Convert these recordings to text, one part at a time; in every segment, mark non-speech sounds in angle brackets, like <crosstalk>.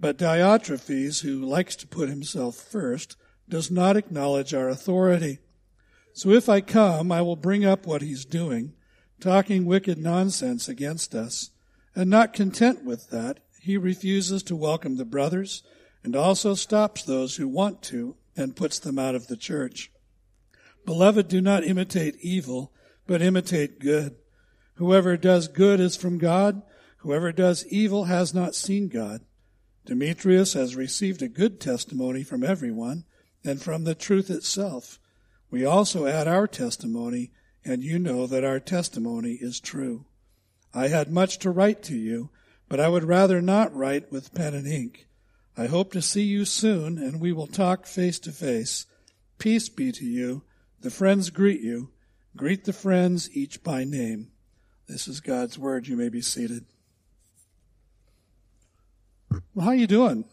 but Diotrephes, who likes to put himself first, does not acknowledge our authority. So if I come, I will bring up what he's doing, talking wicked nonsense against us. And not content with that, he refuses to welcome the brothers and also stops those who want to and puts them out of the church. Beloved, do not imitate evil, but imitate good. Whoever does good is from God. Whoever does evil has not seen God. Demetrius has received a good testimony from everyone and from the truth itself. We also add our testimony, and you know that our testimony is true. I had much to write to you, but I would rather not write with pen and ink. I hope to see you soon, and we will talk face to face. Peace be to you. The friends greet you. Greet the friends each by name. This is God's word. You may be seated. Well, how you doing?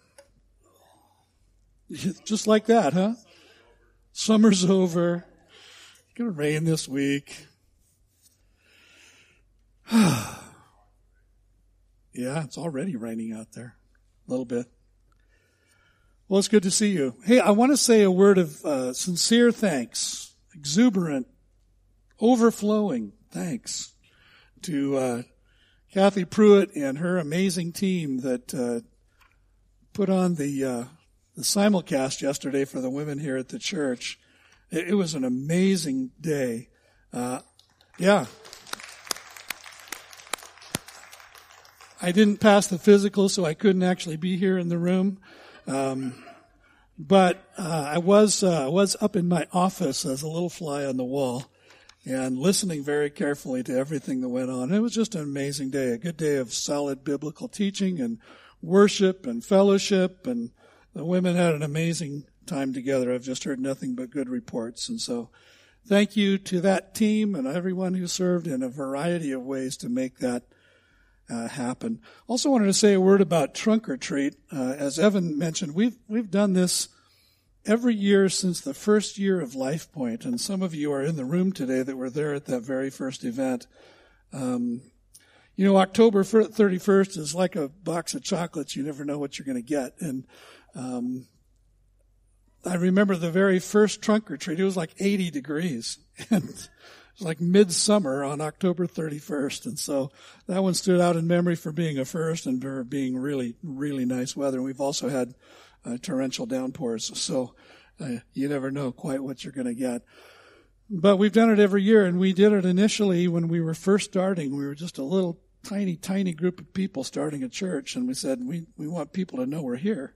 <laughs> Just like that, huh? Summer's over. It's gonna rain this week. <sighs> yeah, it's already raining out there. A little bit. Well, it's good to see you. Hey, I want to say a word of uh, sincere thanks, exuberant, overflowing thanks to uh, Kathy Pruitt and her amazing team that uh, put on the uh, the simulcast yesterday for the women here at the church. It, it was an amazing day. Uh, yeah. I didn't pass the physical, so I couldn't actually be here in the room. Um, but uh, I was uh, was up in my office as a little fly on the wall, and listening very carefully to everything that went on. It was just an amazing day, a good day of solid biblical teaching and worship and fellowship, and the women had an amazing time together. I've just heard nothing but good reports, and so thank you to that team and everyone who served in a variety of ways to make that uh, happen. Also wanted to say a word about trunk or treat. Uh, as Evan mentioned, we've we've done this every year since the first year of LifePoint, Point, and some of you are in the room today that were there at that very first event. Um, you know, October 31st is like a box of chocolates. You never know what you're going to get. And um, I remember the very first trunk or treat. It was like 80 degrees. <laughs> And it was like midsummer on October 31st. And so that one stood out in memory for being a first and for being really, really nice weather. And we've also had uh, torrential downpours. So uh, you never know quite what you're going to get. But we've done it every year, and we did it initially when we were first starting. We were just a little tiny, tiny group of people starting a church, and we said we we want people to know we're here,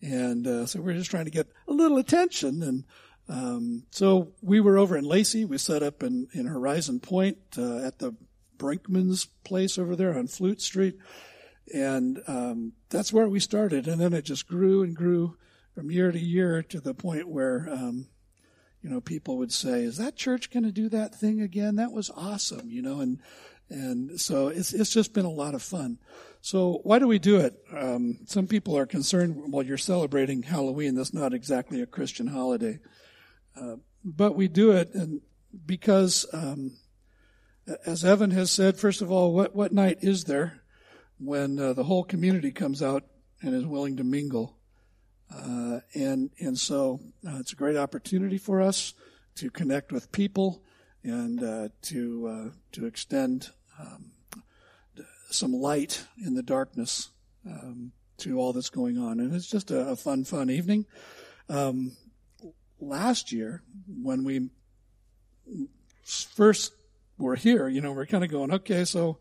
and uh, so we're just trying to get a little attention. And um, so we were over in Lacey. We set up in in Horizon Point uh, at the Brinkman's place over there on Flute Street, and um, that's where we started. And then it just grew and grew from year to year to the point where, um, you know, people would say, "Is that church going to do that thing again? That was awesome," you know. And and so it's it's just been a lot of fun. So why do we do it? Um, some people are concerned. Well, you're celebrating Halloween. That's not exactly a Christian holiday, uh, but we do it and because. Um, as Evan has said, first of all, what, what night is there when uh, the whole community comes out and is willing to mingle. Uh, and and so uh, it's a great opportunity for us to connect with people and uh, to uh, to extend um, some light in the darkness um, to all that's going on. And it's just a, a fun, fun evening. Um, last year, when we first were here, you know, we're kind of going, okay, so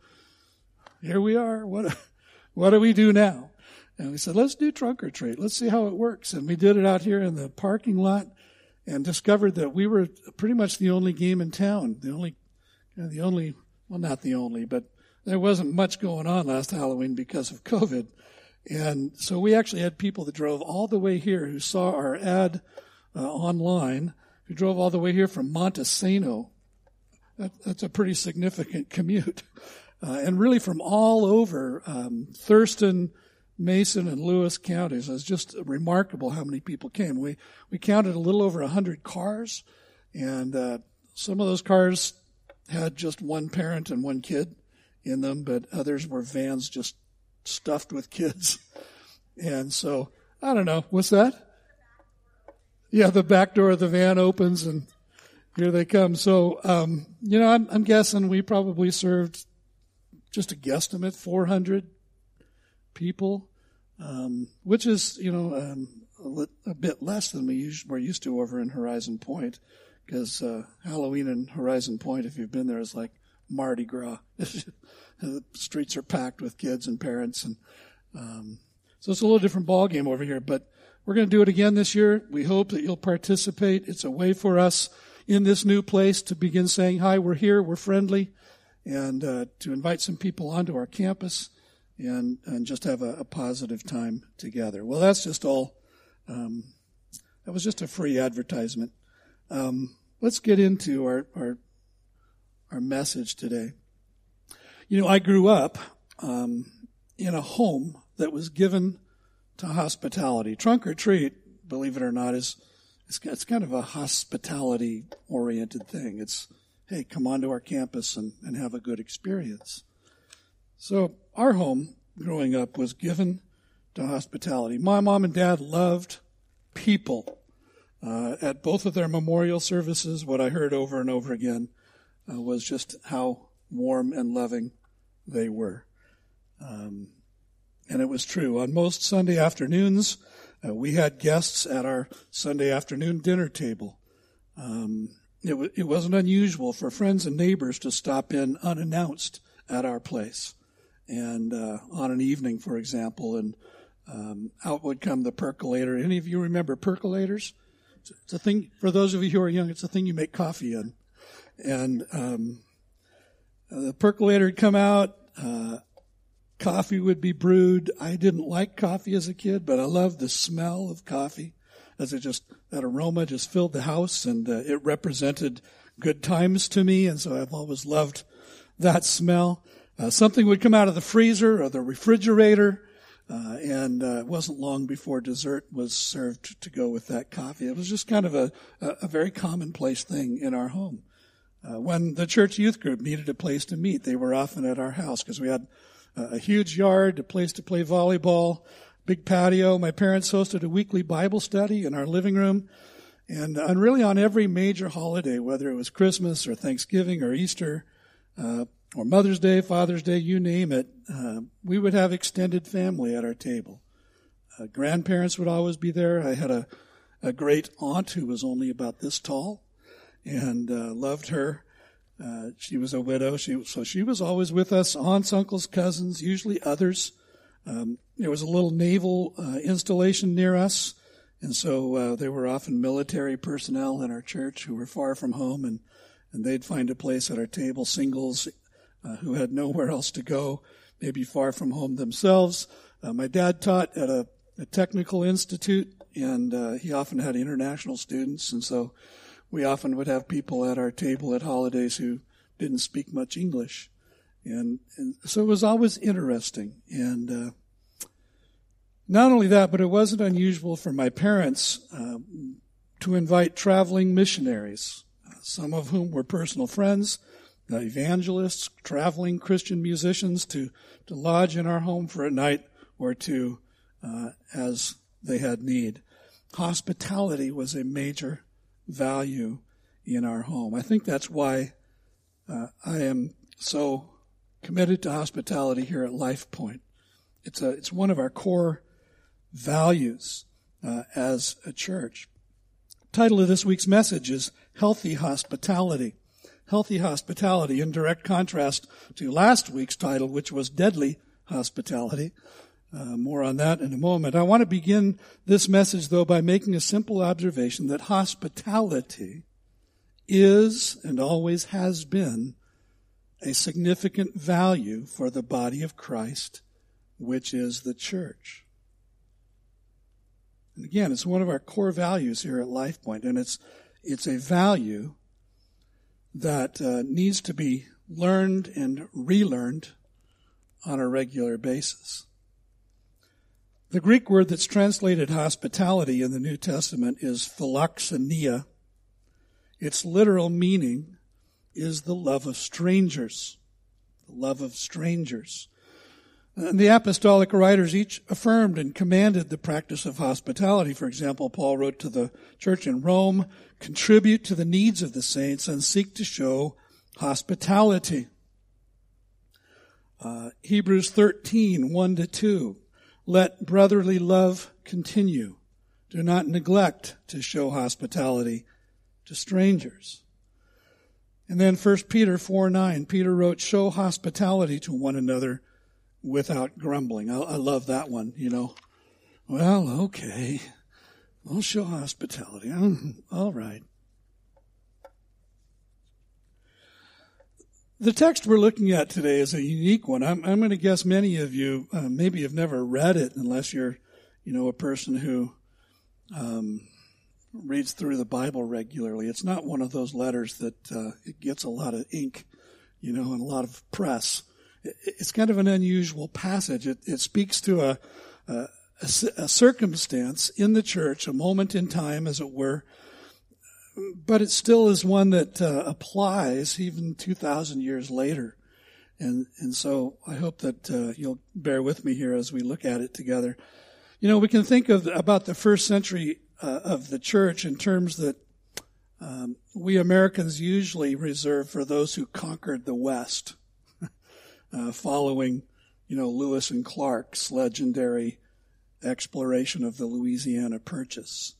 here we are. What, <laughs> what do we do now? And we said, let's do trunk or treat. Let's see how it works. And we did it out here in the parking lot and discovered that we were pretty much the only game in town. The only, the only, well, not the only, but there wasn't much going on last Halloween because of COVID. And so we actually had people that drove all the way here who saw our ad uh, online, who drove all the way here from Montesano. That, that's a pretty significant <laughs> commute. Uh, and really from all over um, Thurston, Mason, and Lewis counties. It was just remarkable how many people came. We we counted a little over hundred cars, and uh, some of those cars had just one parent and one kid in them, but others were vans just stuffed with kids. And so I don't know. What's that? Yeah, the back door of the van opens and here they come. So, um, you know, I'm, I'm guessing we probably served just a guesstimate 400 people, um, which is, you know, um, a, a, bit less than we usually, we're used to over in Horizon Point. Because uh, Halloween in Horizon Point, if you've been there, is like Mardi Gras. <laughs> the streets are packed with kids and parents, and um, so it's a little different ball game over here. But we're going to do it again this year. We hope that you'll participate. It's a way for us in this new place to begin saying, "Hi, we're here. We're friendly." and uh, to invite some people onto our campus and and just have a, a positive time together. Well, that's just all. Um, that was just a free advertisement. Um, let's get into our, our our message today. You know, I grew up um, in a home that was given to hospitality. Trunk or treat, believe it or not, is it's, it's kind of a hospitality oriented thing. It's hey, come onto our campus and, and have a good experience. So our home growing up was given to hospitality. My mom and dad loved people. Uh, at both of their memorial services, what I heard over and over again uh, was just how warm and loving they were. Um, and it was true. On most Sunday afternoons, uh, we had guests at our Sunday afternoon dinner table. Um, it, w- it wasn't unusual for friends and neighbors to stop in unannounced at our place. And uh, on an evening, for example, and um, out would come the percolator. Any of you remember percolators? It's a thing, for those of you who are young, it's a thing you make coffee in. And um, the percolator would come out, uh, coffee would be brewed. I didn't like coffee as a kid, but I loved the smell of coffee as it just, that aroma just filled the house and uh, it represented good times to me. And so I've always loved that smell. Uh, something would come out of the freezer or the refrigerator. Uh, and uh, it wasn't long before dessert was served to go with that coffee. It was just kind of a, a, very commonplace thing in our home. Uh, when the church youth group needed a place to meet, they were often at our house because we had a huge yard, a place to play volleyball, big patio. My parents hosted a weekly Bible study in our living room. And, and really on every major holiday, whether it was Christmas or Thanksgiving or Easter, uh, or Mother's Day, Father's Day, you name it, uh, we would have extended family at our table. Uh, grandparents would always be there. I had a, a great aunt who was only about this tall and uh, loved her. Uh, she was a widow, she, so she was always with us, aunts, uncles, cousins, usually others. Um, there was a little naval uh, installation near us, and so uh, there were often military personnel in our church who were far from home, and, and they'd find a place at our table, singles uh, who had nowhere else to go, maybe far from home themselves. Uh, my dad taught at a, a technical institute, and uh, he often had international students, and so we often would have people at our table at holidays who didn't speak much English. And, and so it was always interesting. And uh, not only that, but it wasn't unusual for my parents uh, to invite traveling missionaries, some of whom were personal friends, uh, evangelists, traveling Christian musicians, to, to lodge in our home for a night or two uh, as they had need. Hospitality was a major value in our home. I think that's why uh, I am so committed to hospitality here at Life Point. It's a, it's one of our core values uh, as a church. Title of this week's message is Healthy Hospitality. Healthy Hospitality in direct contrast to last week's title, which was Deadly Hospitality. Uh, more on that in a moment. I want to begin this message though by making a simple observation that hospitality is and always has been a significant value for the body of Christ, which is the church. And again, it's one of our core values here at LifePoint, and it's it's a value that uh, needs to be learned and relearned on a regular basis. The Greek word that's translated hospitality in the New Testament is philoxenia. Its literal meaning is the love of strangers. The love of strangers. And the apostolic writers each affirmed and commanded the practice of hospitality. For example, Paul wrote to the church in Rome, contribute to the needs of the saints and seek to show hospitality. Uh, Hebrews 13, 1 to 2. Let brotherly love continue. Do not neglect to show hospitality to strangers. And then 1 Peter 4 9, Peter wrote, Show hospitality to one another without grumbling. I, I love that one, you know. Well, okay. I'll show hospitality. All right. The text we're looking at today is a unique one. I'm, I'm going to guess many of you uh, maybe have never read it unless you're, you know, a person who um, reads through the Bible regularly. It's not one of those letters that uh, it gets a lot of ink, you know, and a lot of press. It, it's kind of an unusual passage. It, it speaks to a, a, a circumstance in the church, a moment in time, as it were, but it still is one that uh, applies even 2,000 years later. And, and so I hope that uh, you'll bear with me here as we look at it together. You know, we can think of about the first century uh, of the church in terms that um, we Americans usually reserve for those who conquered the West, uh, following, you know, Lewis and Clark's legendary exploration of the Louisiana Purchase.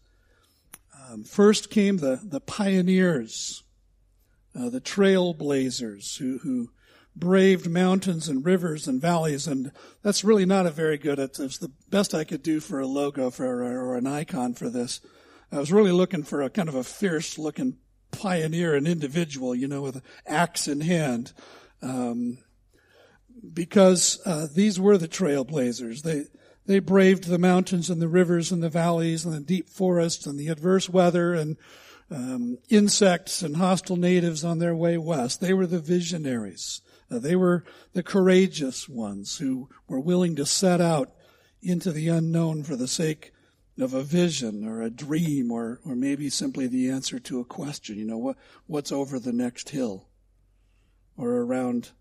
Um, first came the, the pioneers, uh, the trailblazers who, who braved mountains and rivers and valleys. And that's really not a very good, it's, it's the best I could do for a logo for, or an icon for this. I was really looking for a kind of a fierce looking pioneer, an individual, you know, with an axe in hand. Um, because uh, these were the trailblazers. They they braved the mountains and the rivers and the valleys and the deep forests and the adverse weather and um, insects and hostile natives on their way west. They were the visionaries. Uh, they were the courageous ones who were willing to set out into the unknown for the sake of a vision or a dream or, or maybe simply the answer to a question. You know, what, what's over the next hill or around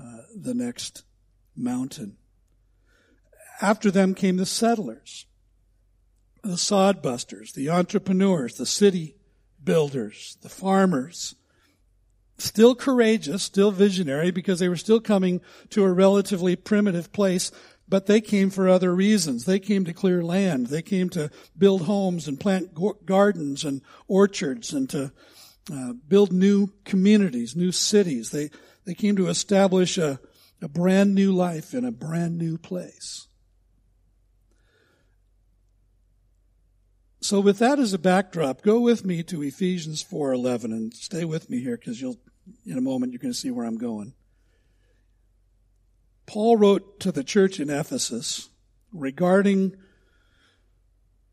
uh, the next mountain. After them came the settlers, the sodbusters, the entrepreneurs, the city builders, the farmers. Still courageous, still visionary, because they were still coming to a relatively primitive place, but they came for other reasons. They came to clear land. They came to build homes and plant gardens and orchards and to uh, build new communities, new cities. They, they came to establish a, a brand new life in a brand new place. So with that as a backdrop, go with me to Ephesians 4:11 and stay with me here because you'll in a moment you're going to see where I'm going. Paul wrote to the church in Ephesus regarding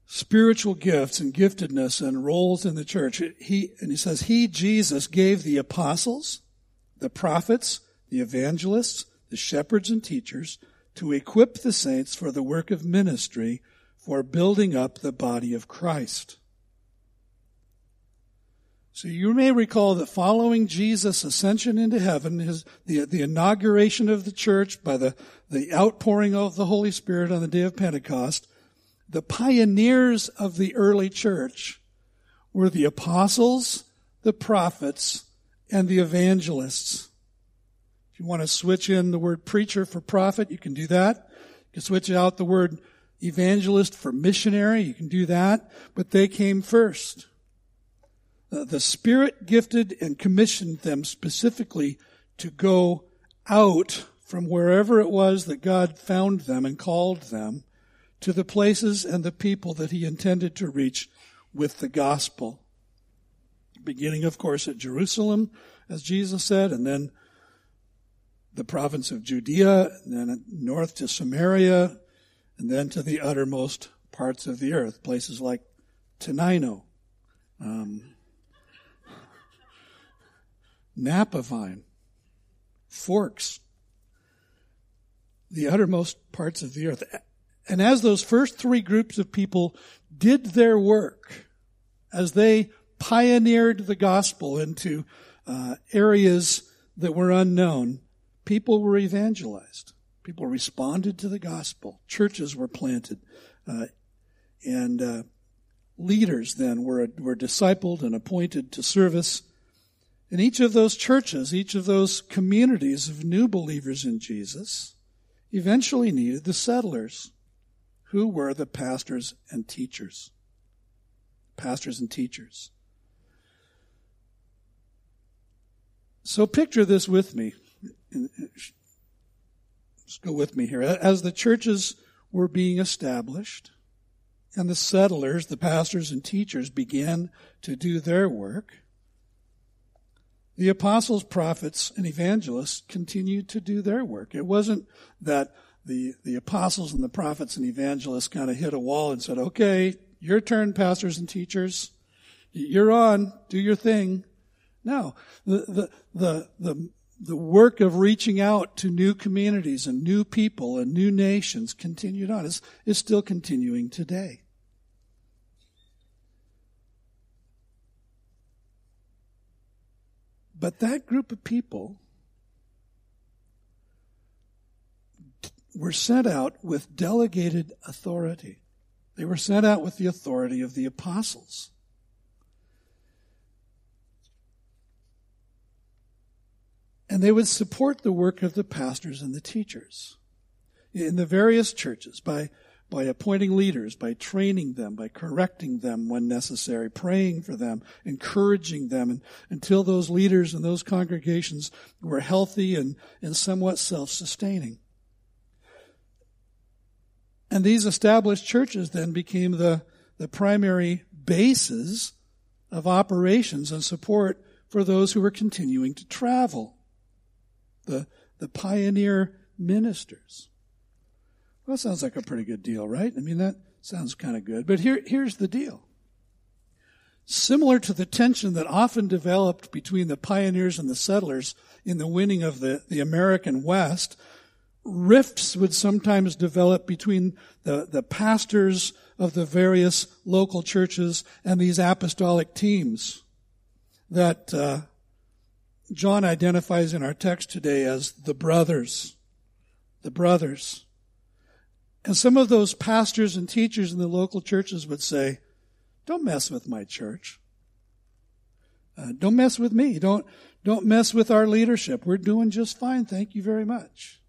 spiritual gifts and giftedness and roles in the church. He and he says he Jesus gave the apostles, the prophets, the evangelists, the shepherds and teachers to equip the saints for the work of ministry for building up the body of Christ. So you may recall that following Jesus' ascension into heaven, his, the, the inauguration of the church by the, the outpouring of the Holy Spirit on the day of Pentecost, the pioneers of the early church were the apostles, the prophets, and the evangelists. If you want to switch in the word preacher for prophet, you can do that. You can switch out the word evangelist for missionary. You can do that, but they came first. Uh, the Spirit gifted and commissioned them specifically to go out from wherever it was that God found them and called them to the places and the people that He intended to reach with the gospel. Beginning, of course, at Jerusalem, as Jesus said, and then the province of Judea, and then north to Samaria, and then to the uttermost parts of the earth, places like Tenino, um, Napavine, Forks, the uttermost parts of the earth. And as those first three groups of people did their work, as they pioneered the gospel into uh, areas that were unknown, people were evangelized. People responded to the gospel. Churches were planted. Uh, and uh, leaders then were, were discipled and appointed to service. In each of those churches, each of those communities of new believers in Jesus, eventually needed the settlers, who were the pastors and teachers. Pastors and teachers. So picture this with me. Just go with me here. As the churches were being established and the settlers, the pastors and teachers began to do their work, the apostles, prophets, and evangelists continued to do their work. It wasn't that the, the apostles and the prophets and evangelists kind of hit a wall and said, okay, your turn, pastors and teachers. You're on. Do your thing. No. The, the, the, the, the work of reaching out to new communities and new people and new nations continued on. It's, it's still continuing today. But that group of people were sent out with delegated authority. They were sent out with the authority of the apostles. And they would support the work of the pastors and the teachers in the various churches by by appointing leaders, by training them, by correcting them when necessary, praying for them, encouraging them and, until those leaders and those congregations were healthy and, and somewhat self-sustaining. And these established churches then became the, the primary bases of operations and support for those who were continuing to travel. The, the pioneer ministers. Well, that sounds like a pretty good deal, right? I mean, that sounds kind of good. But here, here's the deal. Similar to the tension that often developed between the pioneers and the settlers in the winning of the, the American West, rifts would sometimes develop between the, the pastors of the various local churches and these apostolic teams that uh, John identifies in our text today as the brothers. The brothers. And some of those pastors and teachers in the local churches would say, don't mess with my church. Uh, don't mess with me. Don't, don't mess with our leadership. We're doing just fine. Thank you very much.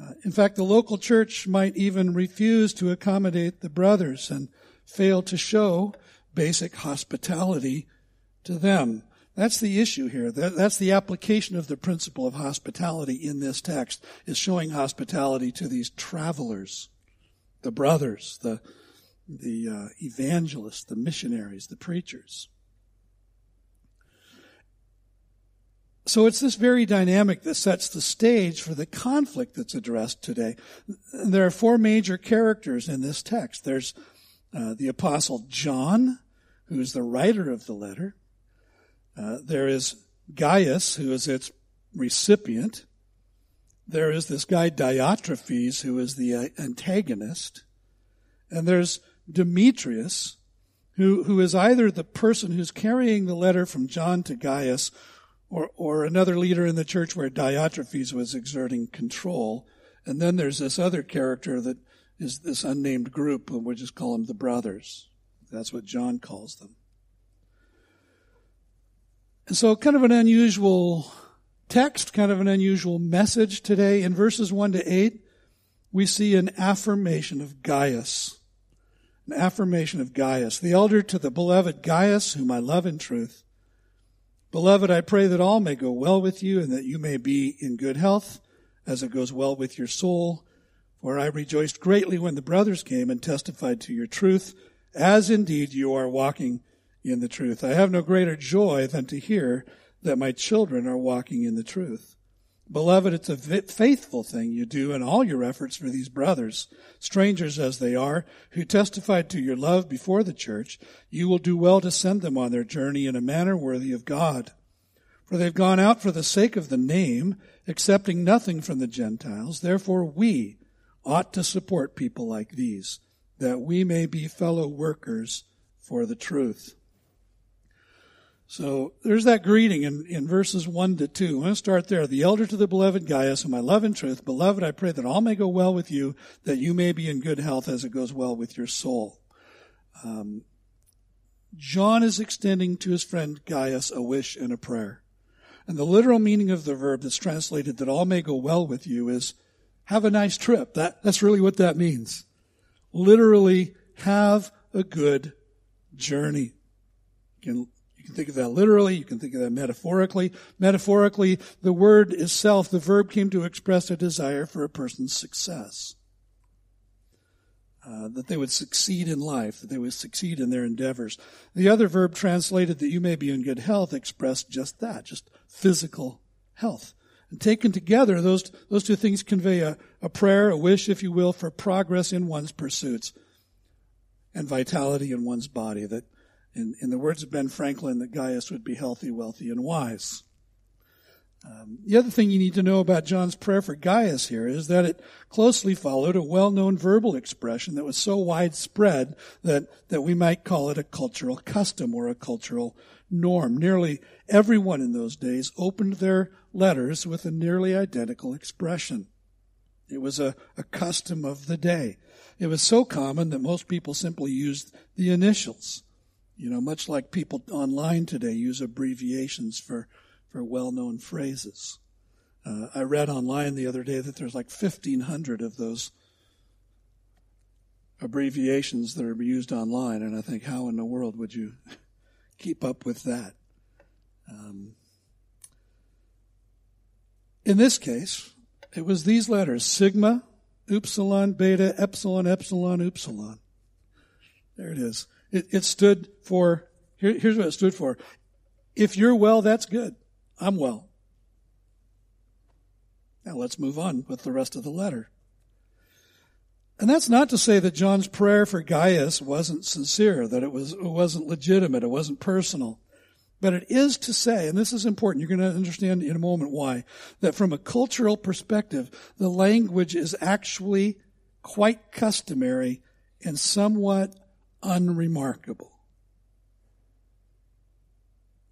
Uh, in fact, the local church might even refuse to accommodate the brothers and fail to show basic hospitality to them. That's the issue here. that's the application of the principle of hospitality in this text, is showing hospitality to these travelers, the brothers, the, the uh, evangelists, the missionaries, the preachers. So it's this very dynamic that sets the stage for the conflict that's addressed today. There are four major characters in this text. There's uh, the apostle John, who is the writer of the letter. Uh, there is Gaius, who is its recipient. There is this guy Diotrephes, who is the uh, antagonist. And there's Demetrius, who, who is either the person who's carrying the letter from John to Gaius or, or another leader in the church where Diotrephes was exerting control. And then there's this other character that is this unnamed group, and we'll just call them the brothers. That's what John calls them. And so kind of an unusual text, kind of an unusual message today. In verses 1 to 8, we see an affirmation of Gaius. An affirmation of Gaius, the elder to the beloved Gaius, whom I love in truth. Beloved, I pray that all may go well with you and that you may be in good health as it goes well with your soul. For I rejoiced greatly when the brothers came and testified to your truth, as indeed you are walking in the truth. I have no greater joy than to hear that my children are walking in the truth. Beloved, it's a faithful thing you do in all your efforts for these brothers, strangers as they are, who testified to your love before the church. You will do well to send them on their journey in a manner worthy of God. For they've gone out for the sake of the name, accepting nothing from the Gentiles. Therefore we ought to support people like these, that we may be fellow workers for the truth. So there's that greeting in, in verses 1 to 2. I'm going to start there. The elder to the beloved Gaius, whom I love in truth. Beloved, I pray that all may go well with you, that you may be in good health as it goes well with your soul. Um, John is extending to his friend Gaius a wish and a prayer. And the literal meaning of the verb that's translated that all may go well with you is have a nice trip. That, that's really what that means. Literally, have a good journey. You can you can think of that literally, you can think of that metaphorically. Metaphorically, the word itself, the verb came to express a desire for a person's success. Uh, that they would succeed in life, that they would succeed in their endeavors. The other verb translated that you may be in good health expressed just that, just physical health. And taken together, those, those two things convey a, a prayer, a wish, if you will, for progress in one's pursuits and vitality in one's body, that in, in the words of Ben Franklin, that Gaius would be healthy, wealthy, and wise. Um, the other thing you need to know about John's prayer for Gaius here is that it closely followed a well-known verbal expression that was so widespread that, that we might call it a cultural custom or a cultural norm. Nearly everyone in those days opened their letters with a nearly identical expression. It was a, a custom of the day. It was so common that most people simply used the initials. You know, much like people online today use abbreviations for, for well-known phrases. Uh, I read online the other day that there's like 1,500 of those abbreviations that are used online, and I think, how in the world would you <laughs> keep up with that? Um, in this case, it was these letters sigma, upsilon, beta, epsilon, epsilon, upsilon. There it is. It, it stood for, here, here's what it stood for. If you're well, that's good. I'm well. Now let's move on with the rest of the letter. And that's not to say that John's prayer for Gaius wasn't sincere, that it was, it wasn't legitimate, it wasn't personal. But it is to say, and this is important, you're going to understand in a moment why, that from a cultural perspective, the language is actually quite customary and somewhat unremarkable.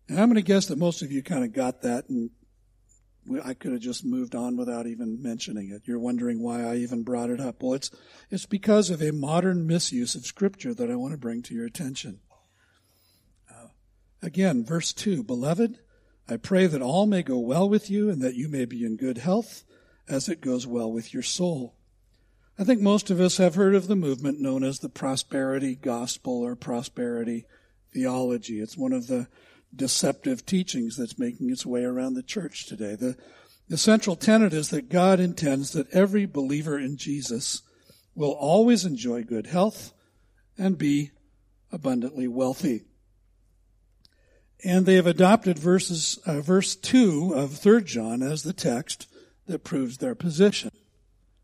And I'm going to guess that most of you kind of got that and I could have just moved on without even mentioning it. You're wondering why I even brought it up. Well, it's, it's because of a modern misuse of scripture that I want to bring to your attention. Uh, again, verse 2, Beloved, I pray that all may go well with you and that you may be in good health as it goes well with your soul. I think most of us have heard of the movement known as the prosperity gospel or prosperity theology. It's one of the deceptive teachings that's making its way around the church today. The, the central tenet is that God intends that every believer in Jesus will always enjoy good health and be abundantly wealthy. And they have adopted verses, uh, verse 2 of 3 John as the text that proves their position.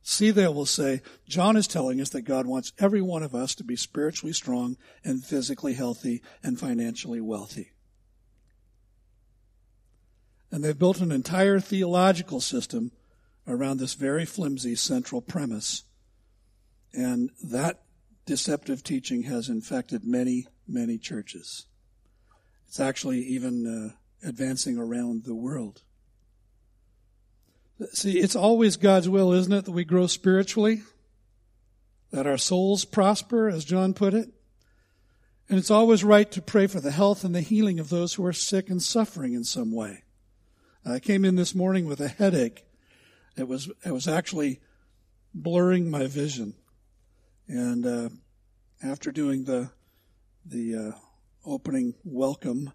See, they will say, John is telling us that God wants every one of us to be spiritually strong and physically healthy and financially wealthy. And they've built an entire theological system around this very flimsy central premise. And that deceptive teaching has infected many, many churches. It's actually even uh, advancing around the world. See, it's always God's will, isn't it, that we grow spiritually? That our souls prosper, as John put it? And it's always right to pray for the health and the healing of those who are sick and suffering in some way. I came in this morning with a headache. It was, it was actually blurring my vision. And uh, after doing the the uh, opening welcome,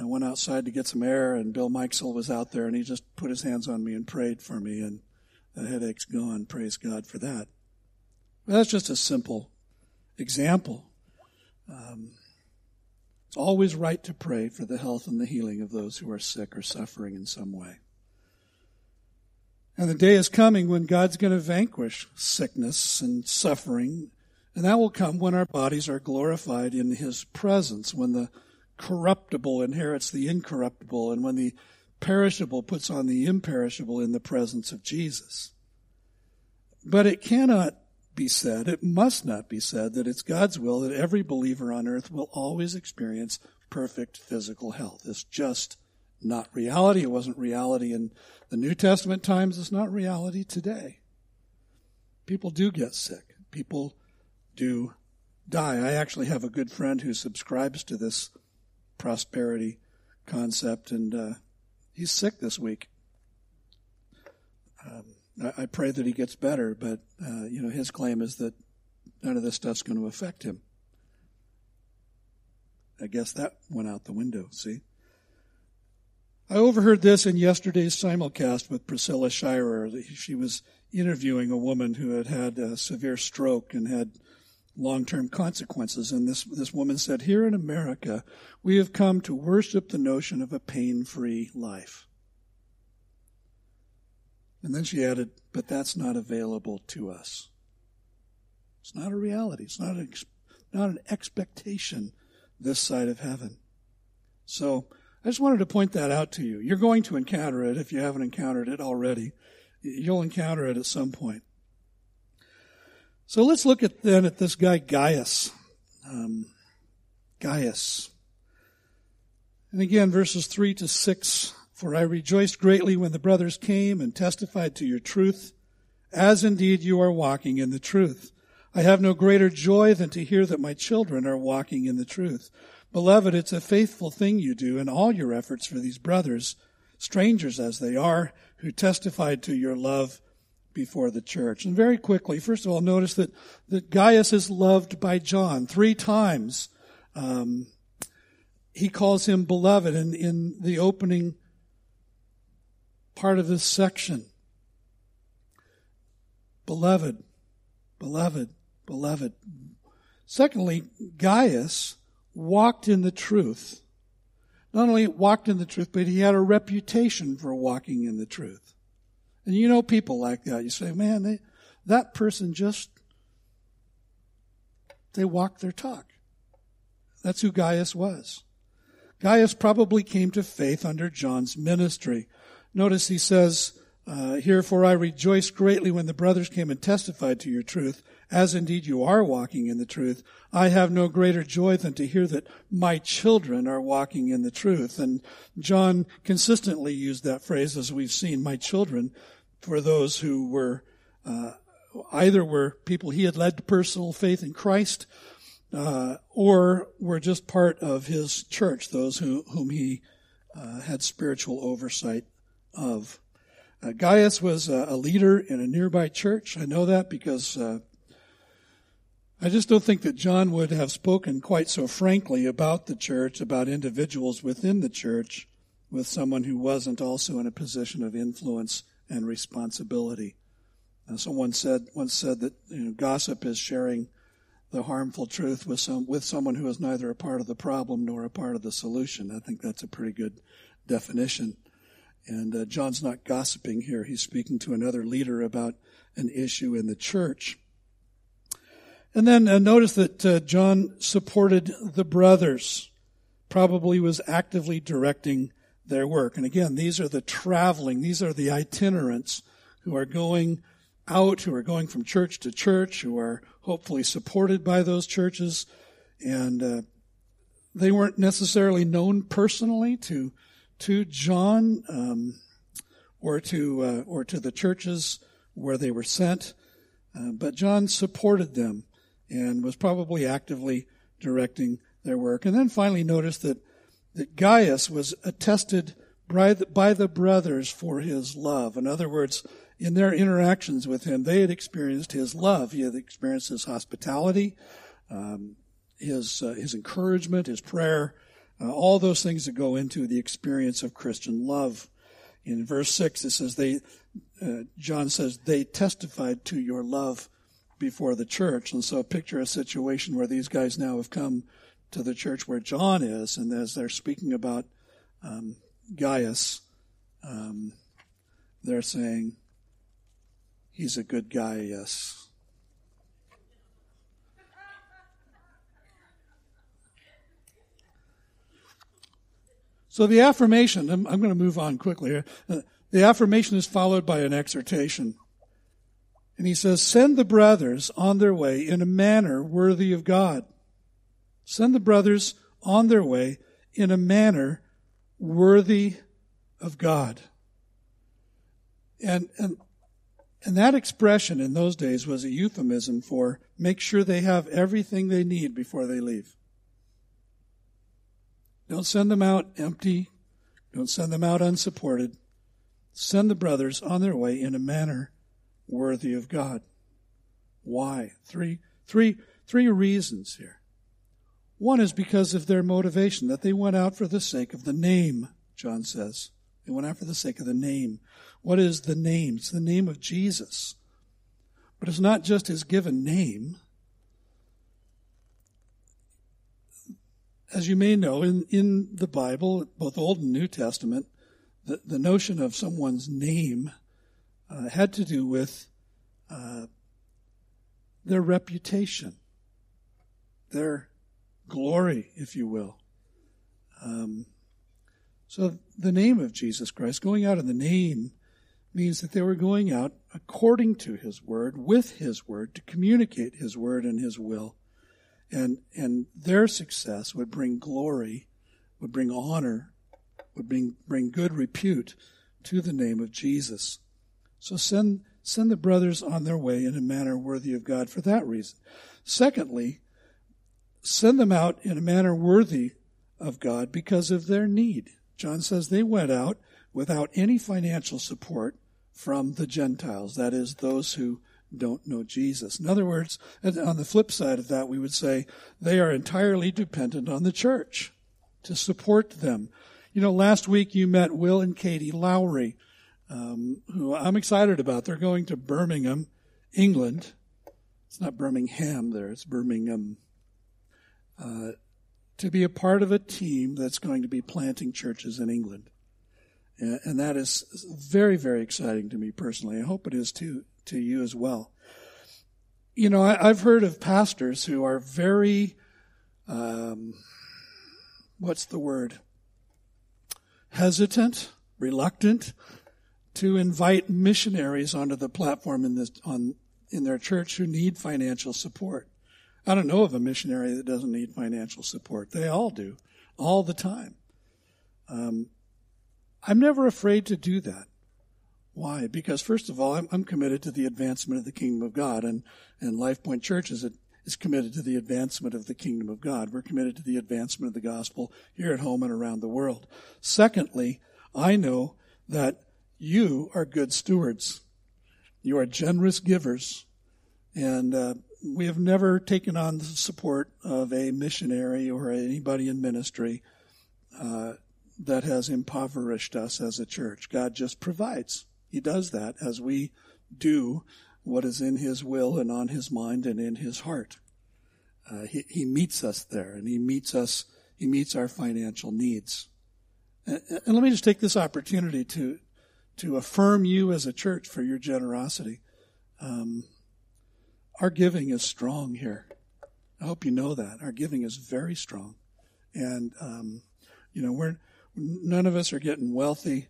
I went outside to get some air, and Bill Mikesell was out there, and he just put his hands on me and prayed for me, and the headache's gone. Praise God for that. But that's just a simple example. Um, it's always right to pray for the health and the healing of those who are sick or suffering in some way. And the day is coming when God's going to vanquish sickness and suffering. And that will come when our bodies are glorified in His presence, when the corruptible inherits the incorruptible, and when the perishable puts on the imperishable in the presence of Jesus. But it cannot be said, it must not be said, that it's God's will that every believer on earth will always experience perfect physical health. It's just not reality. It wasn't reality in the New Testament times. It's not reality today. People do get sick. People do die. I actually have a good friend who subscribes to this prosperity concept, and uh, he's sick this week. Um, I, I, pray that he gets better, but uh, you know his claim is that none of this stuff's going to affect him. I guess that went out the window. See. I overheard this in yesterday's simulcast with Priscilla Shirer. She was interviewing a woman who had had a severe stroke and had long-term consequences. And this, this woman said, here in America, we have come to worship the notion of a pain-free life. And then she added, but that's not available to us. It's not a reality. It's not an, not an expectation this side of heaven. So, I just wanted to point that out to you. You're going to encounter it if you haven't encountered it already. You'll encounter it at some point. So let's look at then at this guy Gaius. Um, Gaius. And again, verses 3 to 6. For I rejoiced greatly when the brothers came and testified to your truth, as indeed you are walking in the truth. I have no greater joy than to hear that my children are walking in the truth. Beloved, it's a faithful thing you do in all your efforts for these brothers, strangers as they are, who testified to your love before the church. And very quickly, first of all, notice that, that Gaius is loved by John three times. Um, he calls him beloved in, in the opening part of this section. Beloved, beloved, beloved. Secondly, Gaius walked in the truth. Not only walked in the truth, but he had a reputation for walking in the truth. And you know people like that. You say, man, they, that person just, they walk their talk. That's who Gaius was. Gaius probably came to faith under John's ministry. Notice he says, uh, here, for I rejoiced greatly when the brothers came and testified to your truth, as indeed you are walking in the truth. I have no greater joy than to hear that my children are walking in the truth. And John consistently used that phrase, as we've seen, my children, for those who were uh, either were people he had led to personal faith in Christ, uh, or were just part of his church, those who, whom he uh, had spiritual oversight of. Uh, Gaius was a, a, leader in a nearby church. I know that because uh, I just don't think that John would have spoken quite so frankly about the church, about individuals within the church, with someone who wasn't also in a position of influence and responsibility. Uh, someone said once said that you know, gossip is sharing the harmful truth with some with someone who is neither a part of the problem nor a part of the solution. I think that's a pretty good definition. And uh, John's not gossiping here. He's speaking to another leader about an issue in the church. And then uh, notice that uh, John supported the brothers, probably was actively directing their work. And again, these are the traveling, these are the itinerants who are going out, who are going from church to church, who are hopefully supported by those churches. And uh, they weren't necessarily known personally to to John um, or to uh, or to the churches where they were sent, uh, but John supported them and was probably actively directing their work. And then finally, notice that that Gaius was attested by the, by the brothers for his love. In other words, in their interactions with him, they had experienced his love. He had experienced his hospitality, um, his uh, his encouragement, his prayer, uh, all those things that go into the experience of Christian love. In verse six, it says they. Uh, John says they testified to your love before the church, and so picture a situation where these guys now have come to the church where John is, and as they're speaking about um, Gaius, um, they're saying he's a good guy. Yes. So the affirmation, I'm, I'm going to move on quickly here. Uh, the affirmation is followed by an exhortation. And he says, Send the brothers on their way in a manner worthy of God. Send the brothers on their way in a manner worthy of God. And, and, and that expression in those days was a euphemism for make sure they have everything they need before they leave. Don't send them out empty. Don't send them out unsupported. Send the brothers on their way in a manner worthy of God. Why? Three, three, three reasons here. One is because of their motivation, that they went out for the sake of the name, John says. They went out for the sake of the name. What is the name? It's the name of Jesus. But it's not just his given name. as you may know, in, in the Bible, both Old and New Testament, the, the notion of someone's name uh, had to do with uh, their reputation, their glory, if you will. Um, so the name of Jesus Christ, going out in the name, means that they were going out according to His Word, with His Word, to communicate His Word and His will and and their success would bring glory, would bring honor, would bring bring good repute to the name of Jesus. So send send the brothers on their way in a manner worthy of God for that reason. Secondly, send them out in a manner worthy of God because of their need. John says they went out without any financial support from the Gentiles, that is, those who don't know Jesus. In other words, on the flip side of that, we would say they are entirely dependent on the church to support them. You know, last week you met Will and Katie Lowry, um, who I'm excited about. They're going to Birmingham, England. It's not Birmingham there, it's Birmingham. Uh, to be a part of a team that's going to be planting churches in England. And that is very, very exciting to me personally. I hope it is too to you as well. You know, I, have heard of pastors who are very, um, what's the word? Hesitant, reluctant to invite missionaries onto the platform in this on in their church who need financial support. I don't know of a missionary that doesn't need financial support. They all do, all the time. Um, I'm never afraid to do that. Why? Because first of all, I'm, I'm, committed to the advancement of the kingdom of God, and and Life Point Church is, is committed to the advancement of the kingdom of God. We're committed to the advancement of the gospel here at home and around the world. Secondly, I know that you are good stewards. You are generous givers, and uh, we have never taken on the support of a missionary or anybody in ministry uh, that has impoverished us as a church. God just provides. He does that as we do what is in His will and on His mind and in His heart. Uh, he, he meets us there and He meets us, He meets our financial needs. And, and let me just take this opportunity to, to affirm you as a church for your generosity. Um, our giving is strong here. I hope you know that. Our giving is very strong. And, um, you know, we're, none of us are getting wealthy.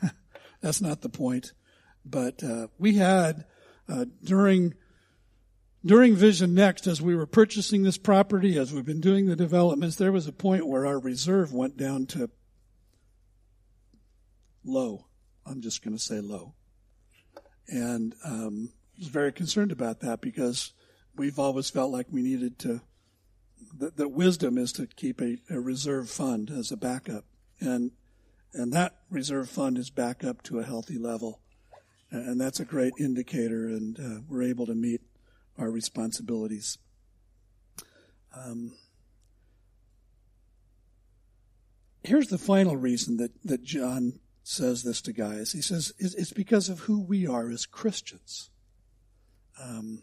<laughs> That's not the point. But uh, we had uh, during during Vision Next, as we were purchasing this property, as we've been doing the developments, there was a point where our reserve went down to low. I'm just going to say low, and um, I was very concerned about that because we've always felt like we needed to. That, that wisdom is to keep a, a reserve fund as a backup, and and that reserve fund is back up to a healthy level. And that's a great indicator, and uh, we're able to meet our responsibilities. Um, here's the final reason that, that John says this to Gaius. He says it's because of who we are as Christians. Um,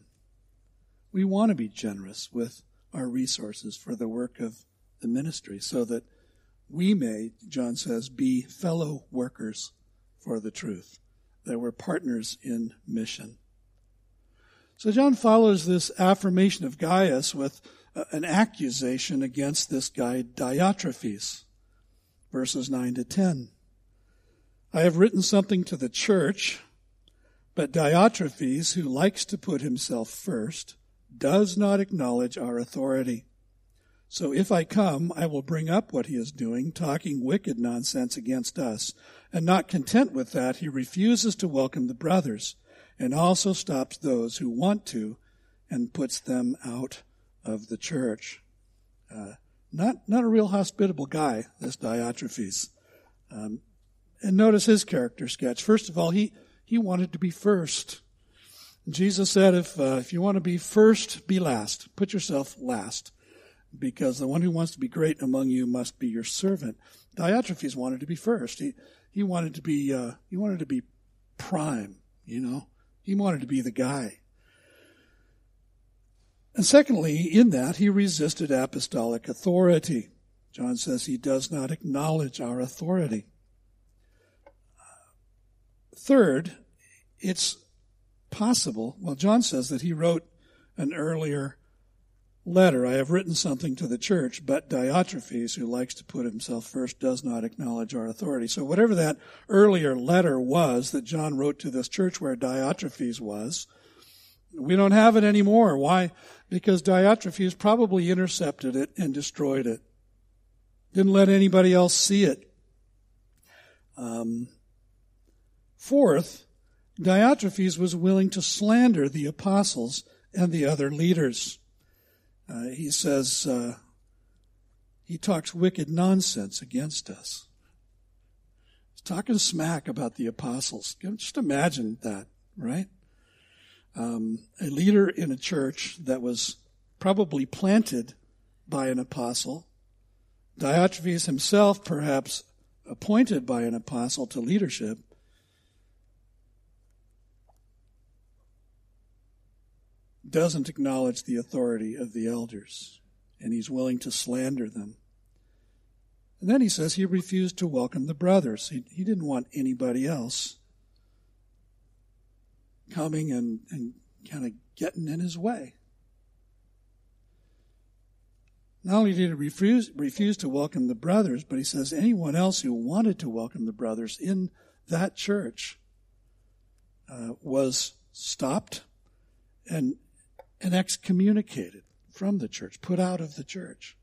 we want to be generous with our resources for the work of the ministry so that we may, John says, be fellow workers for the truth, that we're partners in mission. So John follows this affirmation of Gaius with an accusation against this guy Diotrephes, verses 9 to 10. I have written something to the church, but Diotrephes, who likes to put himself first, does not acknowledge our authority. So if I come, I will bring up what he is doing, talking wicked nonsense against us. And not content with that, he refuses to welcome the brothers and also stops those who want to and puts them out of the church. Uh, not, not a real hospitable guy, this Diotrephes. Um, and notice his character sketch. First of all, he, he wanted to be first. Jesus said, if, uh, if you want to be first, be last. Put yourself last because the one who wants to be great among you must be your servant. Diotrephes wanted to be first. He he wanted to be uh, he wanted to be prime. You know, he wanted to be the guy. And secondly, in that he resisted apostolic authority. John says he does not acknowledge our authority. Third, it's possible. Well, John says that he wrote an earlier letter, I have written something to the church, but Diotrephes, who likes to put himself first, does not acknowledge our authority. So whatever that earlier letter was that John wrote to this church where Diotrephes was, we don't have it anymore. Why? Because Diotrephes probably intercepted it and destroyed it. Didn't let anybody else see it. Um, fourth, Diotrephes was willing to slander the apostles and the other leaders. Uh, he says uh, he talks wicked nonsense against us. He's talking smack about the apostles. Just imagine that, right? Um, a leader in a church that was probably planted by an apostle, Diotrephes himself perhaps appointed by an apostle to leadership, doesn't acknowledge the authority of the elders, and he's willing to slander them. And then he says he refused to welcome the brothers. He, he didn't want anybody else coming and, and kind of getting in his way. Not only did he refuse, refuse to welcome the brothers, but he says anyone else who wanted to welcome the brothers in that church uh, was stopped and and excommunicated from the church, put out of the church.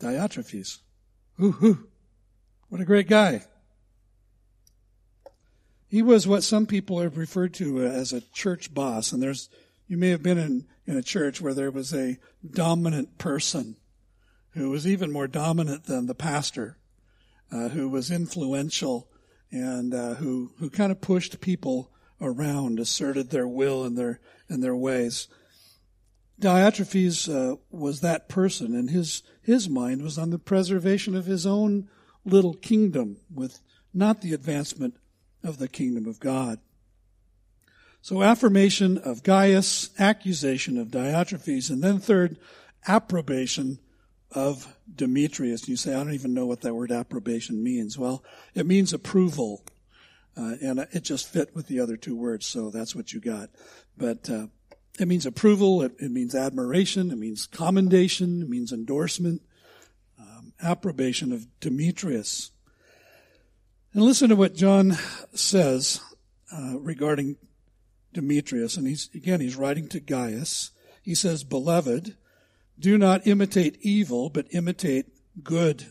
Diotrephes. Ooh, what a great guy. He was what some people have referred to as a church boss. And there's, you may have been in, in a church where there was a dominant person who was even more dominant than the pastor, uh, who was influential and uh, who who kind of pushed people around, asserted their will and their and their ways. Diotrephes uh, was that person, and his his mind was on the preservation of his own little kingdom, with not the advancement of the kingdom of God. So affirmation of Gaius, accusation of Diotrephes, and then third, approbation of Demetrius. You say, I don't even know what that word approbation means. Well, it means approval. Uh, and it just fit with the other two words, so that's what you got. But uh, it means approval, it, it, means admiration, it means commendation, it means endorsement, um, approbation of Demetrius. And listen to what John says uh, regarding Demetrius, and he's again he's writing to Gaius. He says, "Beloved." Do not imitate evil, but imitate good.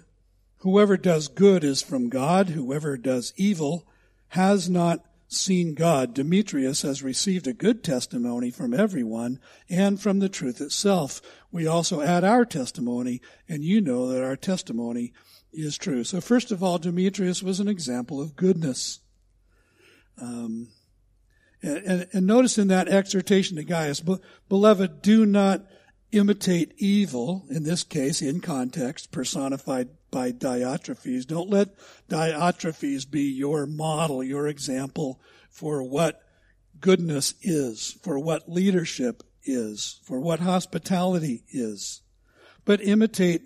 Whoever does good is from God. Whoever does evil has not seen God. Demetrius has received a good testimony from everyone and from the truth itself. We also add our testimony, and you know that our testimony is true. So first of all, Demetrius was an example of goodness. Um, and, and, and, notice in that exhortation to Gaius, beloved, do not imitate evil, in this case, in context, personified by Diotrephes. Don't let Diotrephes be your model, your example for what goodness is, for what leadership is, for what hospitality is. But imitate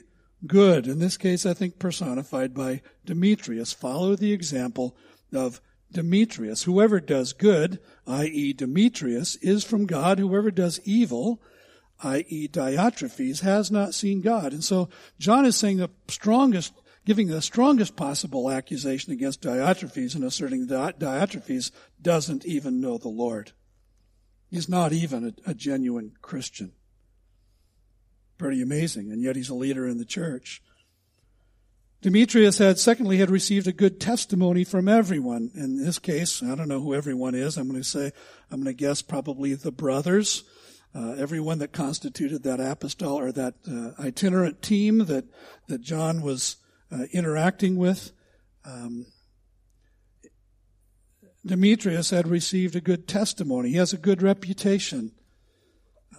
good. In this case, I think personified by Demetrius. Follow the example of Demetrius. Whoever does good, i.e. Demetrius, is from God. Whoever does evil, i.e. Diotrephes, has not seen God. And so John is saying the strongest, giving the strongest possible accusation against Diotrephes and asserting that Diotrephes doesn't even know the Lord. He's not even a, a genuine Christian. Pretty amazing, and yet he's a leader in the church. Demetrius had, secondly, had received a good testimony from everyone. In this case, I don't know who everyone is. I'm going to say, I'm going to guess probably the brothers, uh, everyone that constituted that apostol or that uh, itinerant team that that John was uh, interacting with. Um, Demetrius had received a good testimony. He has a good reputation.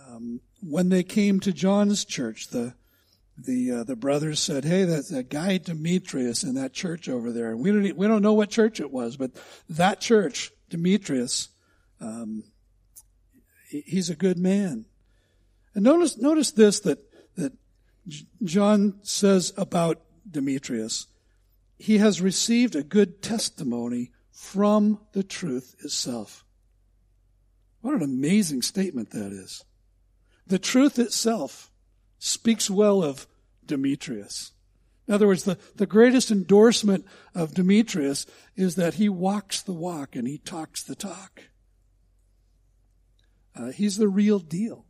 Um, when they came to John's church, the the uh, the brothers said, "Hey, that, that guy Demetrius in that church over there, we don't we don't know what church it was, but that church, Demetrius, um, he's a good man." And notice notice this that that John says about Demetrius, he has received a good testimony from the truth itself. What an amazing statement that is. The truth itself speaks well of Demetrius. In other words, the, the greatest endorsement of Demetrius is that he walks the walk and he talks the talk. Uh, he's the real deal.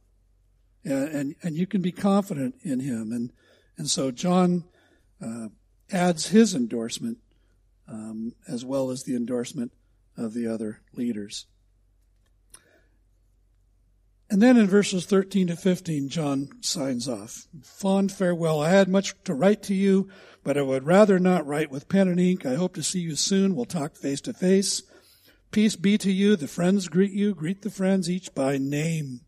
And, and, and, you can be confident in him. And, and so John uh, adds his endorsement um, as well as the endorsement of the other leaders. And then in verses 13 to 15, John signs off. Fond farewell. I had much to write to you, but I would rather not write with pen and ink. I hope to see you soon. We'll talk face to face. Peace be to you. The friends greet you. Greet the friends each by name.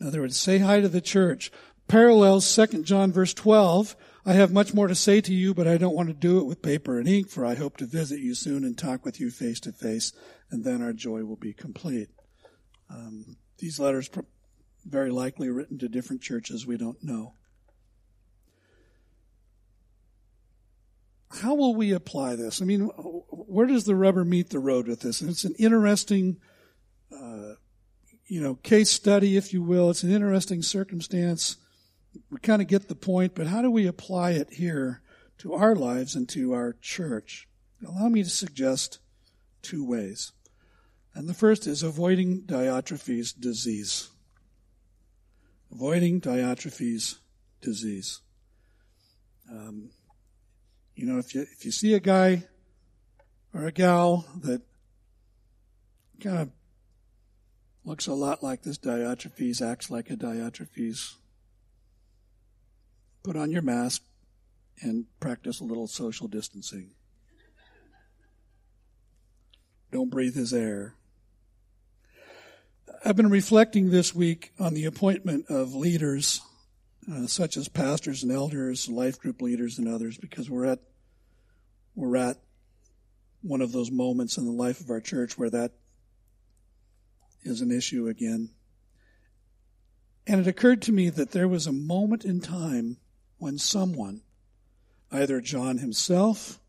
In other words, say hi to the church. Parallels 2 John verse 12. I have much more to say to you, but I don't want to do it with paper and ink, for I hope to visit you soon and talk with you face to face, and then our joy will be complete. Um, these letters very likely written to different churches we don't know. How will we apply this? I mean, where does the rubber meet the road with this? And it's an interesting, uh, you know, case study, if you will. It's an interesting circumstance. We kind of get the point, but how do we apply it here to our lives and to our church? Allow me to suggest two ways. And the first is avoiding Diotrephes' disease. Avoiding Diotrephes' disease. Um, you know, if you if you see a guy or a gal that kind of looks a lot like this Diotrephes, acts like a Diotrephes, put on your mask and practice a little social distancing. Don't breathe his air. I've been reflecting this week on the appointment of leaders, uh, such as pastors and elders, life group leaders, and others, because we're at we're at one of those moments in the life of our church where that is an issue again. And it occurred to me that there was a moment in time when someone, either John himself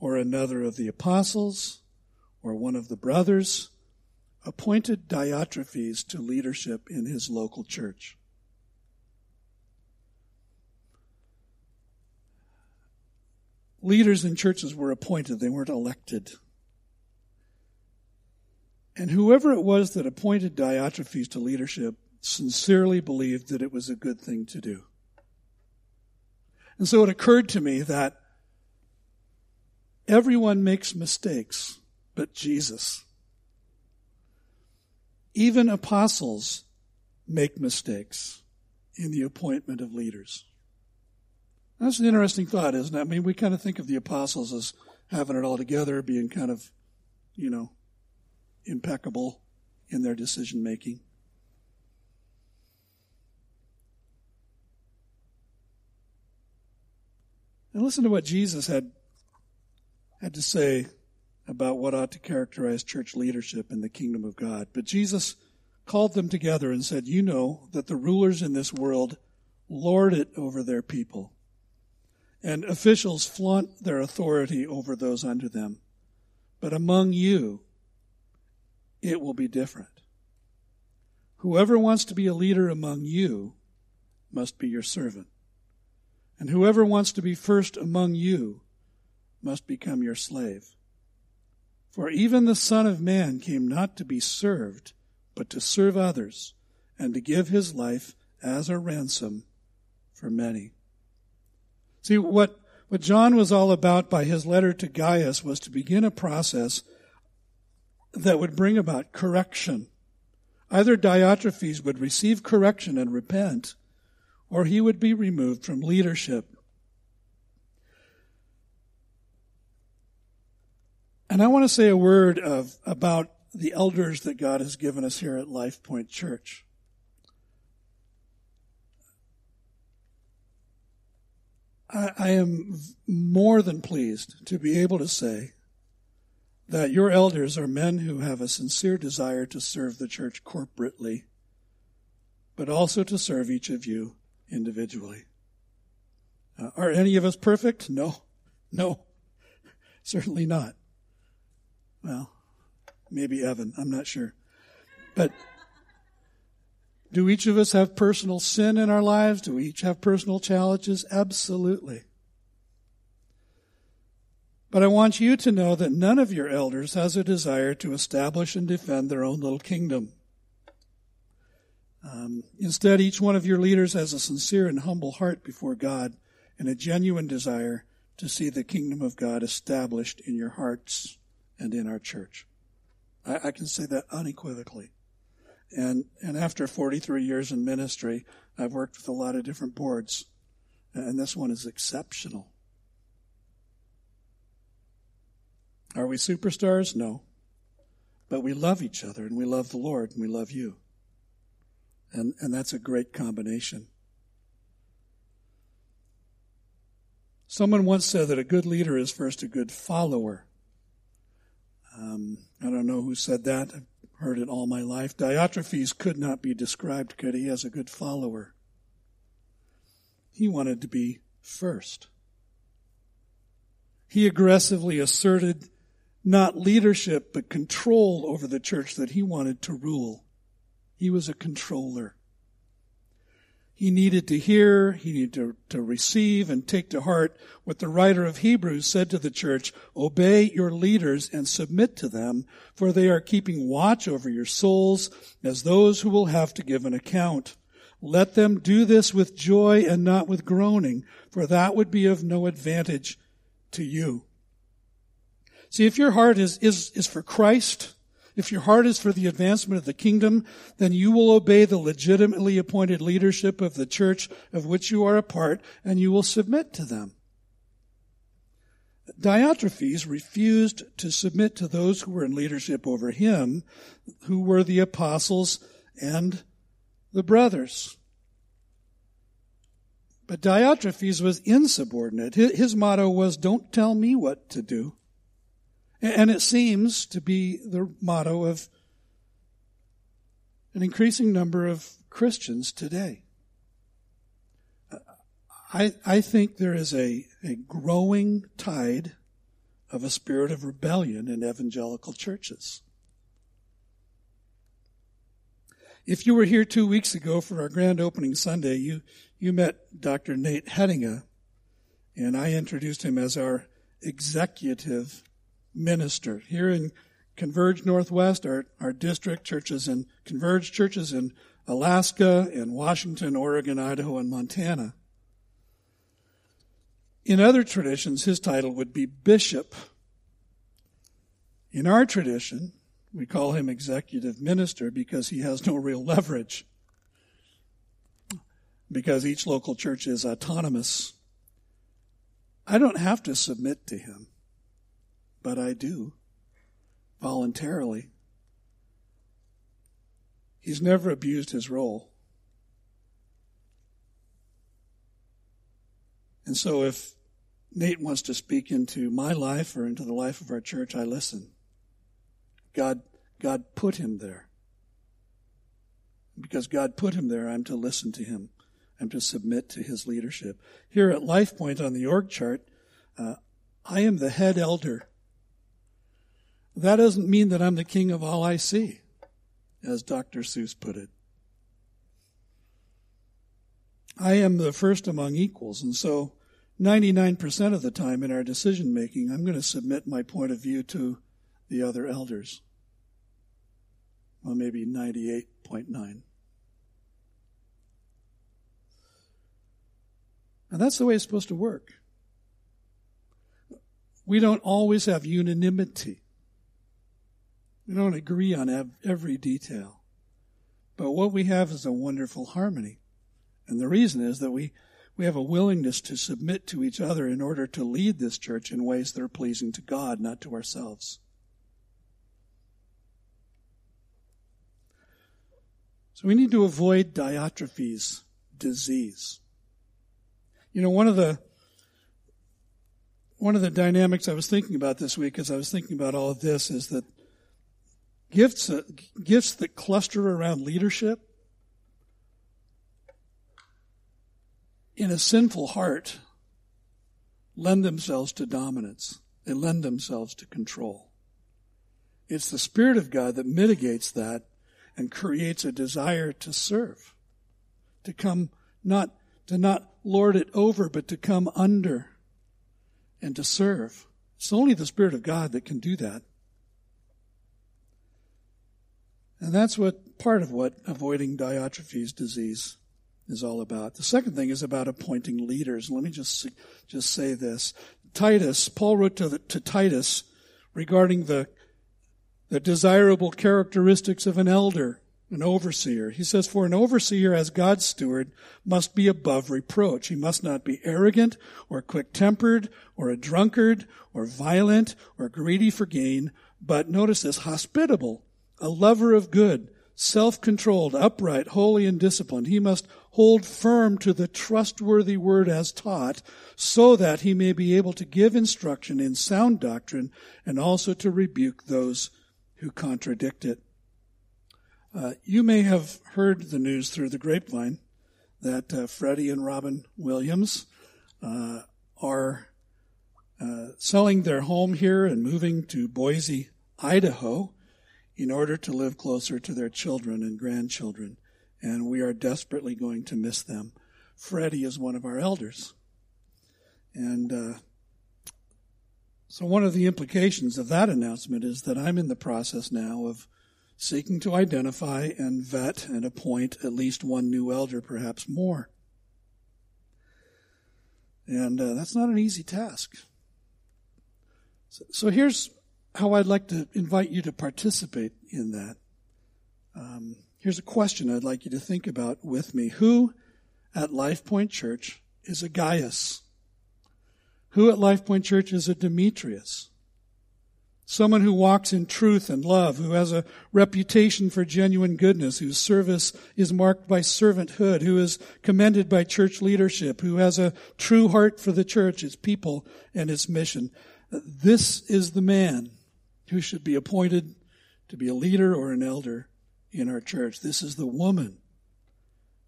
or another of the apostles or one of the brothers, appointed Diotrephes to leadership in his local church. Leaders in churches were appointed, they weren't elected. And whoever it was that appointed Diotrephes to leadership sincerely believed that it was a good thing to do. And so it occurred to me that everyone makes mistakes but Jesus. Even apostles make mistakes in the appointment of leaders. That's an interesting thought, isn't it? I mean, we kind of think of the apostles as having it all together, being kind of, you know, impeccable in their decision making. And listen to what Jesus had had to say about what ought to characterize church leadership in the kingdom of God. But Jesus called them together and said, You know that the rulers in this world lord it over their people and officials flaunt their authority over those under them. But among you, it will be different. Whoever wants to be a leader among you must be your servant. And whoever wants to be first among you must become your slave. For even the Son of Man came not to be served, but to serve others, and to give his life as a ransom for many. See, what, what John was all about by his letter to Gaius was to begin a process that would bring about correction. Either Diotrephes would receive correction and repent, or he would be removed from leadership. And I want to say a word of, about the elders that God has given us here at Life Point Church. I, I am more than pleased to be able to say that your elders are men who have a sincere desire to serve the church corporately, but also to serve each of you individually. Uh, are any of us perfect? No. No. <laughs> Certainly not. Well, maybe Evan. I'm not sure. But do each of us have personal sin in our lives? Do we each have personal challenges? Absolutely. But I want you to know that none of your elders has a desire to establish and defend their own little kingdom. Um, instead, each one of your leaders has a sincere and humble heart before God and a genuine desire to see the kingdom of God established in your hearts and in our church. I, I can say that unequivocally. And, and after 43 years in ministry, I've worked with a lot of different boards, and this one is exceptional. Are we superstars? No. But we love each other, and we love the Lord, and we love you. And, and that's a great combination. Someone once said that a good leader is first a good follower. Um, I don't know who said that heard it all my life. Diotrephes could not be described good. He has a good follower. He wanted to be first. He aggressively asserted not leadership, but control over the church that he wanted to rule. He was a controller. He needed to hear, he needed to, to receive and take to heart what the writer of Hebrews said to the church, obey your leaders and submit to them, for they are keeping watch over your souls as those who will have to give an account. Let them do this with joy and not with groaning, for that would be of no advantage to you. See, if your heart is, is, is for Christ, if your heart is for the advancement of the kingdom, then you will obey the legitimately appointed leadership of the church of which you are a part, and you will submit to them. Diotrephes refused to submit to those who were in leadership over him, who were the apostles and the brothers. But Diotrephes was insubordinate. His motto was, don't tell me what to do. And it seems to be the motto of an increasing number of Christians today. I, I think there is a, a growing tide of a spirit of rebellion in evangelical churches. If you were here two weeks ago for our grand opening Sunday, you, you met Dr. Nate Headinga, and I introduced him as our executive minister. Here in Converge Northwest, our, our district churches in Converge churches in Alaska, in Washington, Oregon, Idaho, and Montana. In other traditions, his title would be bishop. In our tradition, we call him executive minister because he has no real leverage. Because each local church is autonomous I don't have to submit to him, but I do voluntarily. He's never abused his role. And so if Nate wants to speak into my life or into the life of our church, I listen. God, God put him there. Because God put him there, I'm to listen to him. I'm to submit to his leadership. Here at Life Point on the org chart, uh, I am the head elder. That doesn't mean that I'm the king of all I see, as Dr. Seuss put it. I am the first among equals, and so 99% of the time in our decision making, I'm going to submit my point of view to the other elders. Well, maybe 98.9. And that's the way it's supposed to work. We don't always have unanimity. We don't agree on every detail. But what we have is a wonderful harmony. And the reason is that we, we have a willingness to submit to each other in order to lead this church in ways that are pleasing to God, not to ourselves. So we need to avoid Diotrephes disease. You know, one of the one of the dynamics I was thinking about this week as I was thinking about all of this is that gifts uh, gifts that cluster around leadership in a sinful heart lend themselves to dominance. They lend themselves to control. It's the Spirit of God that mitigates that and creates a desire to serve, to come not to not lord it over, but to come under and to serve. It's only the Spirit of God that can do that. And that's what part of what avoiding Diotrephes disease is all about. The second thing is about appointing leaders. Let me just just say this. Titus, Paul wrote to, the, to Titus regarding the the desirable characteristics of an elder an overseer. He says, for an overseer as God's steward must be above reproach. He must not be arrogant or quick tempered or a drunkard or violent or greedy for gain, but notice this, hospitable, a lover of good, self-controlled, upright, holy, and disciplined. He must hold firm to the trustworthy word as taught so that he may be able to give instruction in sound doctrine and also to rebuke those who contradict it. Uh, you may have heard the news through the grapevine that uh, Freddie and Robin Williams uh, are uh, selling their home here and moving to Boise, Idaho, in order to live closer to their children and grandchildren. And we are desperately going to miss them. Freddie is one of our elders. And uh, so one of the implications of that announcement is that I'm in the process now of seeking to identify and vet and appoint at least one new elder, perhaps more. And uh, that's not an easy task. So, so, here's how I'd like to invite you to participate in that. Um, here's a question I'd like you to think about with me. Who at Life Point Church is a Gaius? Who at Life Point Church is a Demetrius? Someone who walks in truth and love, who has a reputation for genuine goodness, whose service is marked by servanthood, who is commended by church leadership, who has a true heart for the church, its people, and its mission. This is the man who should be appointed to be a leader or an elder in our church. This is the woman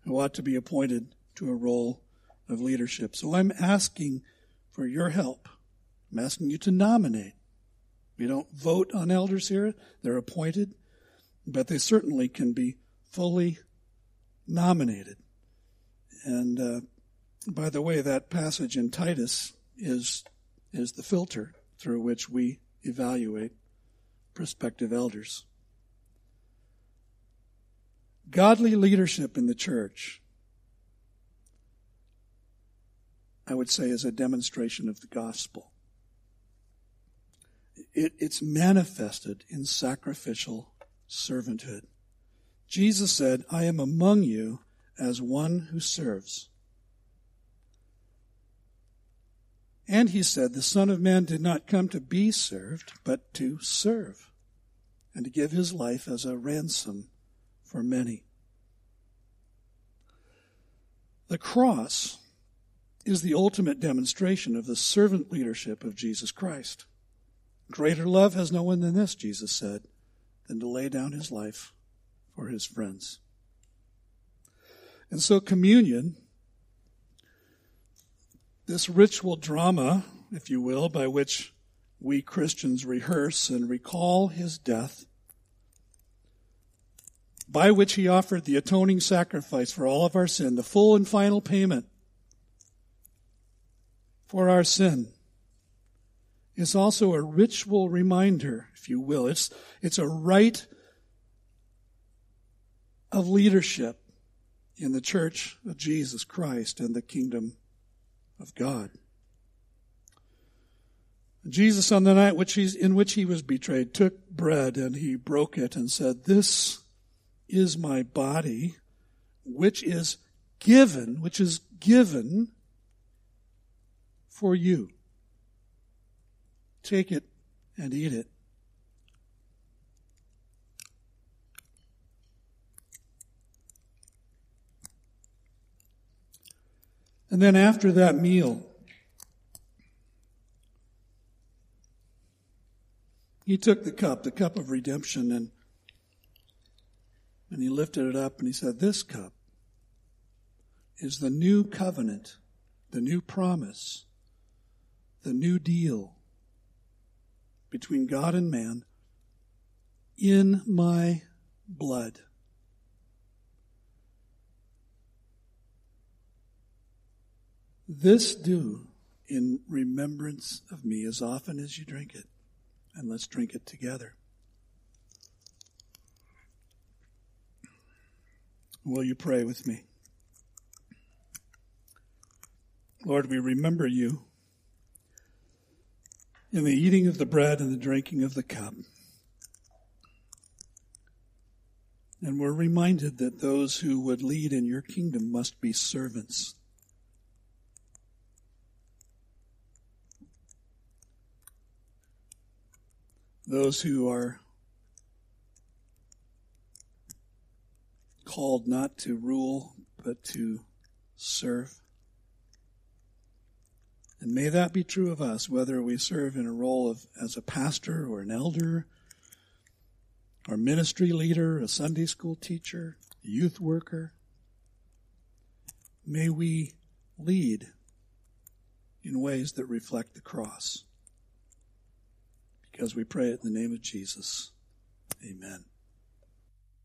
who ought to be appointed to a role of leadership. So I'm asking for your help. I'm asking you to nominate we don't vote on elders here. They're appointed, but they certainly can be fully nominated. And uh, by the way, that passage in Titus is is the filter through which we evaluate prospective elders. Godly leadership in the church, I would say, is a demonstration of the gospel it, it's manifested in sacrificial servanthood. Jesus said, I am among you as one who serves. And he said, the Son of Man did not come to be served, but to serve, and to give his life as a ransom for many. The cross is the ultimate demonstration of the servant leadership of Jesus Christ. Greater love has no one than this, Jesus said, than to lay down his life for his friends. And so communion, this ritual drama, if you will, by which we Christians rehearse and recall his death, by which he offered the atoning sacrifice for all of our sin, the full and final payment for our sin is also a ritual reminder, if you will. It's, it's a rite of leadership in the church of Jesus Christ and the kingdom of God. Jesus, on the night which in which he was betrayed, took bread and he broke it and said, This is my body, which is given, which is given for you. Take it and eat it. And then after that meal, he took the cup, the cup of redemption, and, and he lifted it up and he said, This cup is the new covenant, the new promise, the new deal between God and man in my blood. This do in remembrance of me as often as you drink it. And let's drink it together. Will you pray with me? Lord, we remember you in the eating of the bread and the drinking of the cup. And we're reminded that those who would lead in your kingdom must be servants. Those who are called not to rule, but to serve. And may that be true of us, whether we serve in a role of as a pastor or an elder, or ministry leader, a Sunday school teacher, a youth worker. May we lead in ways that reflect the cross. Because we pray it in the name of Jesus. Amen.